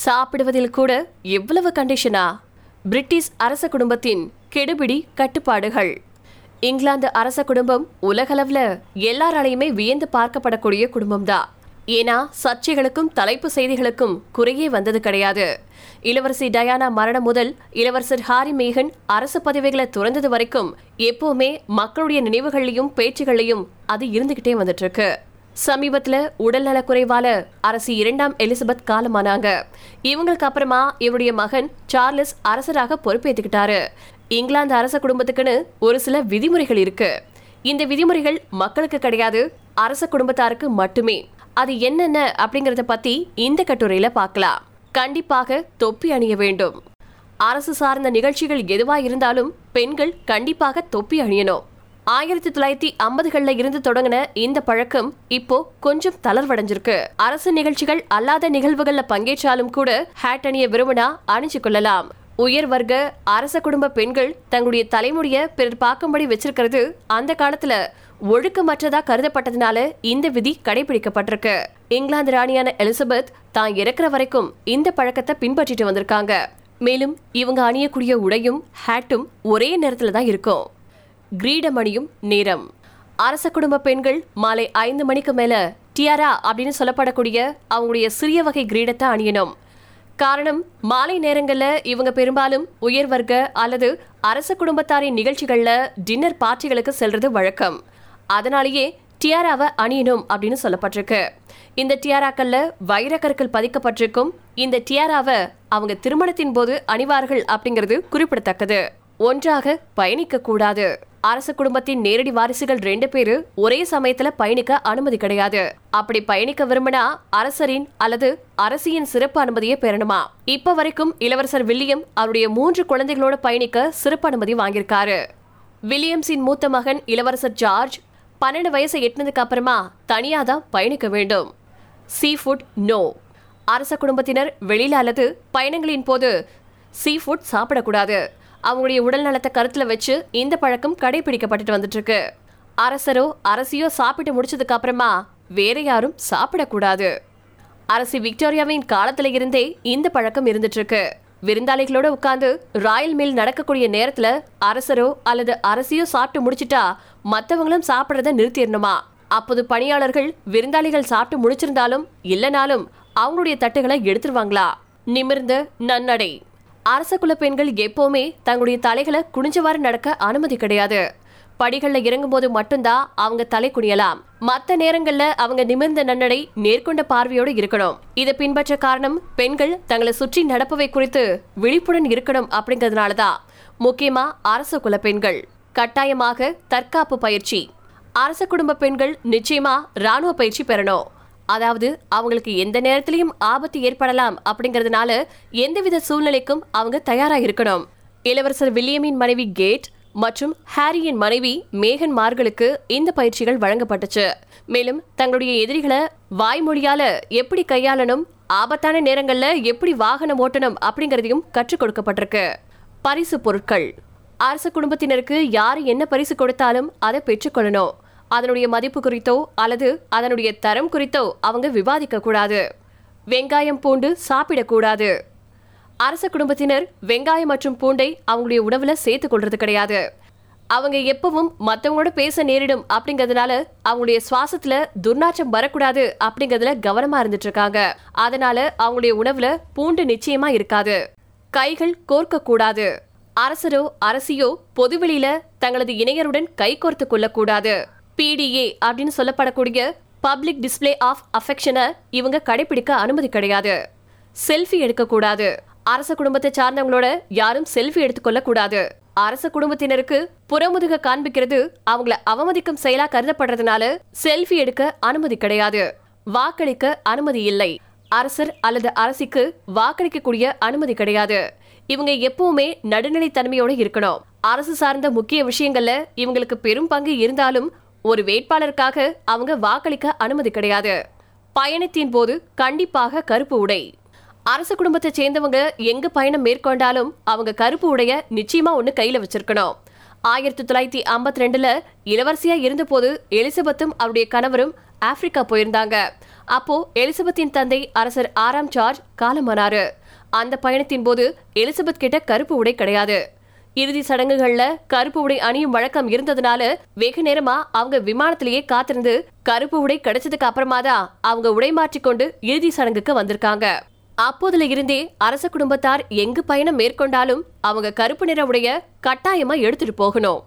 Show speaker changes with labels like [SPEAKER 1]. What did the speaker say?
[SPEAKER 1] சாப்பிடுவதில் கூட எவ்வளவு கண்டிஷனா பிரிட்டிஷ் அரச குடும்பத்தின் கெடுபிடி கட்டுப்பாடுகள். இங்கிலாந்து அரச குடும்பம் உலகளவில் எல்லாராலையுமே வியந்து பார்க்கப்படக்கூடிய குடும்பம் தான் ஏன்னா சர்ச்சைகளுக்கும் தலைப்பு செய்திகளுக்கும் குறையே வந்தது கிடையாது. இளவரசி டயானா மரணம் முதல் இளவரசர் ஹாரி மேகன் அரசு பதவிகளை துறந்தது வரைக்கும் எப்பவுமே மக்களுடைய நினைவுகள்லையும் பேச்சுகள்லையும் அது இருந்துகிட்டே வந்துட்டு இருக்கு. சமீபத்துல உடல்நலக் குறைவால அரசி இரண்டாம் எலிசபெத் காலமானாங்க. இவங்களுக்கு அப்புறமா இவருடைய மகன் சார்லஸ் அரசராக பொறுப்பேற்றுக்கிட்டாரு இங்கிலாந்து அரச குடும்பத்துக்குன்னு ஒரு சில விதிமுறைகள் இருக்கு. இந்த விதிமுறைகள் மக்களுக்கு கிடையாது அரச குடும்பத்தாருக்கு மட்டுமே. அது என்னென்ன அப்படிங்கறத பத்தி இந்த கட்டுரையில பார்க்கலாம் கண்டிப்பாக தொப்பி அணிய வேண்டும். அரசு சார்ந்த நிகழ்ச்சிகள் எதுவா இருந்தாலும் பெண்கள் கண்டிப்பாக தொப்பி அணியணும். ஆயிரத்தி தொள்ளாயிரத்தி ஐம்பதுகளில் இருந்து தொடங்கின இந்த பழக்கம் இப்போ கொஞ்சம் தளர்வடைஞ்சிருக்கு. அரசு நிகழ்ச்சிகள் அல்லாத நிகழ்வுகள்ல பங்கேற்றாலும் கூட ஹேட் அணிய விரும்பினா அணிஞ்சு கொள்ளலாம். உயர் வர்க்க அரச குடும்ப பெண்கள் தங்களுடைய தலைமுடிய பிறர் பார்க்கும்படி வச்சிருக்கிறது அந்த காலத்துல. ஒழுக்கமற்றதா கருதப்பட்டதுனால இந்த விதி கடைபிடிக்கப்பட்டிருக்கு. இங்கிலாந்து ராணியான எலிசபெத் தான் இறக்குற வரைக்கும் இந்த பழக்கத்தை பின்பற்றிட்டு வந்திருக்காங்க. மேலும் இவங்க அணியக்கூடிய உடையும் ஹேட்டும் ஒரே நேரத்துல தான் இருக்கும். கிரீடமணியும் நேரம். அரச குடும்ப பெண்கள் மாலை ஐந்து மணிக்கு மேல டியாரா அப்படின்னு சொல்லப்படக்கூடிய அவங்களுடைய சிறிய வகை கிரீடத்தை அணியணும். காரணம் மாலை நேரங்களில் இவங்க பெரும்பாலும் உயர் வர்க்க அல்லது அரச குடும்பத்தாரின் நிகழ்ச்சிகளில் டின்னர் பார்ட்டிகளுக்கு செல்றது வழக்கம். அதனாலேயே டியாராவை அணியணும் அப்படின்னு சொல்லப்பட்டிருக்கு. இந்த டியாராக்கள்ல வைரக்கற்கள் பதிக்கப்பட்டிருக்கும். இந்த டியாராவை அவங்க திருமணத்தின் போது அணிவார்கள் அப்படிங்கிறது குறிப்பிடத்தக்கது. ஒன்றாக பயணிக்க கூடாது. அரச குடும்பத்தின் நேரடி வாரிசுகள் ரெண்டு பேரு ஒரே சமயத்துல பயணிக்க அனுமதி கிடையாது. அப்படி பயணிக்க விரும்பினா அரசரின் அல்லது அரசியின் சிறப்பு அனுமதியை பெறணுமா? இப்ப வரைக்கும் இளவரசர் வில்லியம் அவருடைய மூன்று குழந்தைகளோட பயணிக்க சிறப்பு அனுமதி வாங்கியிருக்காரு. வில்லியம்ஸின் மூத்த மகன் இளவரசர் ஜார்ஜ் பன்னெண்டு வயசை எட்டினதுக்கு அப்புறமா தனியா தான் பயணிக்க வேண்டும். Seafood no. அரச குடும்பத்தினர் வெளியில அல்லது பயணங்களின் போது சீ ஃபுட் சாப்பிடக்கூடாது. அவங்களுடைய உடல் நலத்தை கருத்தில் வச்சு இந்த பழக்கம் கடைபிடிக்கப்பட்டுட்டு வந்துட்டு இருக்கு அரசரோ அரசியோ சாப்பிட்டு முடிச்சதுக்கு அப்புறமா வேற யாரும் சாப்பிடக்கூடாது. அரசி விக்டோரியாவின் காலத்துல இருந்தே இந்த பழக்கம் இருந்துட்டு இருக்கு விருந்தாளிகளோட உட்கார்ந்து ராயல் மீல் நடக்கக்கூடிய நேரத்துல அரசரோ அல்லது அரசியோ சாப்பிட்டு முடிச்சிட்டா மத்தவங்களும் சாப்பிட்றத நிறுத்திடணுமா அப்போது பணியாளர்கள் விருந்தாளிகள் சாப்பிட்டு முடிச்சிருந்தாலும் இல்லைனாலும் அவங்களுடைய தட்டுகளை எடுத்துருவாங்களா? நிமிர்ந்த நன்னடை. அரச குல பெண்கள் எப்போவுமே தங்களுடைய தலைகளை குனிஞ்சவாறு நடக்க அனுமதி கிடையாது. படிகளில் இறங்கும்போது மட்டும்தான் அவங்க தலை குனியலாம். மற்ற நேரங்கள்ல அவங்க நிமிர்ந்த நன்னடை நேர்கொண்ட பார்வையோடு இருக்கணும். இதை பின்பற்ற காரணம் பெண்கள் தங்களை சுற்றி நடப்பவை குறித்து விழிப்புடன் இருக்கணும் அப்படிங்கறதுனால தான் முக்கியமா அரச குல பெண்கள். கட்டாயமாக தற்காப்பு பயிற்சி. அரச குடும்ப பெண்கள் நிச்சயமா ராணுவ பயிற்சி பெறணும். அதாவது அவங்களுக்கு எந்த நேரத்திலையும் ஆபத்து ஏற்படலாம் அப்படிங்கறதுனால எந்தவித சூழ்நிலைக்கும் அவங்க தயாரா இருக்கணும் இளவரசர் வில்லியமின் மனைவி கேட் மற்றும் ஹாரியின் மனைவி மேகன் மார்களுக்கு இந்த பயிற்சிகள் வழங்கப்பட்டுச்சு. மேலும் தங்களுடைய எதிரிகளை வாய்மொழியால எப்படி கையாளணும் ஆபத்தான நேரங்கள்ல எப்படி வாகனம் ஓட்டணும் அப்படிங்கறதையும் கற்றுக் கொடுக்கப்பட்டிருக்கு. பரிசு பொருட்கள். அரச குடும்பத்தினருக்கு யார் என்ன பரிசு கொடுத்தாலும் அதை பெற்றுக்கொள்ளணும் அதனுடைய மதிப்பு குறித்தோ அல்லது அதனுடைய தரம் குறித்தோ அவங்க விவாதிக்க கூடாது வெங்காயம் பூண்டு சாப்பிடக்கூடாது. அரச குடும்பத்தினர் வெங்காயம் மற்றும் பூண்டை அவங்களுடைய உணவுல சேர்த்து கொள்றது கிடையாது. அவங்க எப்பவும் மற்றவங்களோட பேச நேரிடும் அப்படிங்கறதுனால அவங்களுடைய சுவாசத்துல துர்நாற்றம் வரக்கூடாது அப்படிங்கறதுல கவனமா இருந்துட்டு இருக்காங்க அதனால அவங்களுடைய உணவுல பூண்டு நிச்சயமா இருக்காது. கைகள் கோர்க்க கூடாது அரசரோ அரசியோ பொதுவெளியில தங்களது இணையருடன் கைகோர்த்து கொள்ளக்கூடாது. பிடிஏ அப்படின்னு சொல்லப்படக்கூடிய பப்ளிக் டிஸ்ப்ளே ஆஃப் அஃபெக்ஷனை இவங்க கடைபிடிக்க அனுமதி கிடையாது. செல்ஃபி எடுக்கக்கூடாது. அரச குடும்பத்தை சார்ந்தவங்களோட யாரும் செல்ஃபி எடுத்துக்கொள்ள கூடாது அரச குடும்பத்தினருக்கு புறமுதுக காண்பிக்கிறது அவங்கள அவமதிக்கும் செயலா கருதப்படுறதுனால செல்ஃபி எடுக்க அனுமதி கிடையாது. வாக்களிக்க அனுமதி இல்லை. அரசர் அல்லது அரசிக்கு வாக்களிக்கக்கூடிய அனுமதி கிடையாது. இவங்க எப்பவுமே நடுநிலைத்தன்மையோட இருக்கணும். அரசு சார்ந்த முக்கிய விஷயங்கள்ல இவங்களுக்கு பெரும் பங்கு இருந்தாலும் ஒரு வேட்பாளருக்காக அவங்க வாக்களிக்க அனுமதி கிடையாது. பயணத்தின் போது கண்டிப்பாக கருப்பு உடை. அரச குடும்பத்தை சேர்ந்தவங்க எங்க பயணம் மேற்கொண்டாலும் அவங்க கருப்பு உடைய நிச்சயமா ஒண்ணு கையில வச்சிருக்கணும். ஆயிரத்தி தொள்ளாயிரத்தி ஐம்பத்தி ரெண்டுல இளவரசியா இருந்தபோது எலிசபெத்தும் அவருடைய கணவரும் ஆப்பிரிக்கா போயிருந்தாங்க. அப்போ எலிசபெத்தின் தந்தை அரசர் ஆறாம் ஜார்ஜ் காலமானாரு. அந்த பயணத்தின் போது எலிசபெத் கிட்ட கருப்பு உடை கிடையாது. இறுதி சடங்குகள்ல கருப்பு உடை அணியும் வழக்கம் இருந்ததுனால வெகு நேரமா அவங்க விமானத்திலேயே காத்திருந்து கருப்பு உடை கிடைச்சதுக்கு அப்புறமா தான் அவங்க உடை மாற்றிக்கொண்டு இறுதி சடங்குக்கு வந்திருக்காங்க. அப்போதுல இருந்தே அரச குடும்பத்தார் எங்கு பயணம் மேற்கொண்டாலும் அவங்க கருப்பு நிற உடைய கட்டாயமா எடுத்துட்டு போகணும்.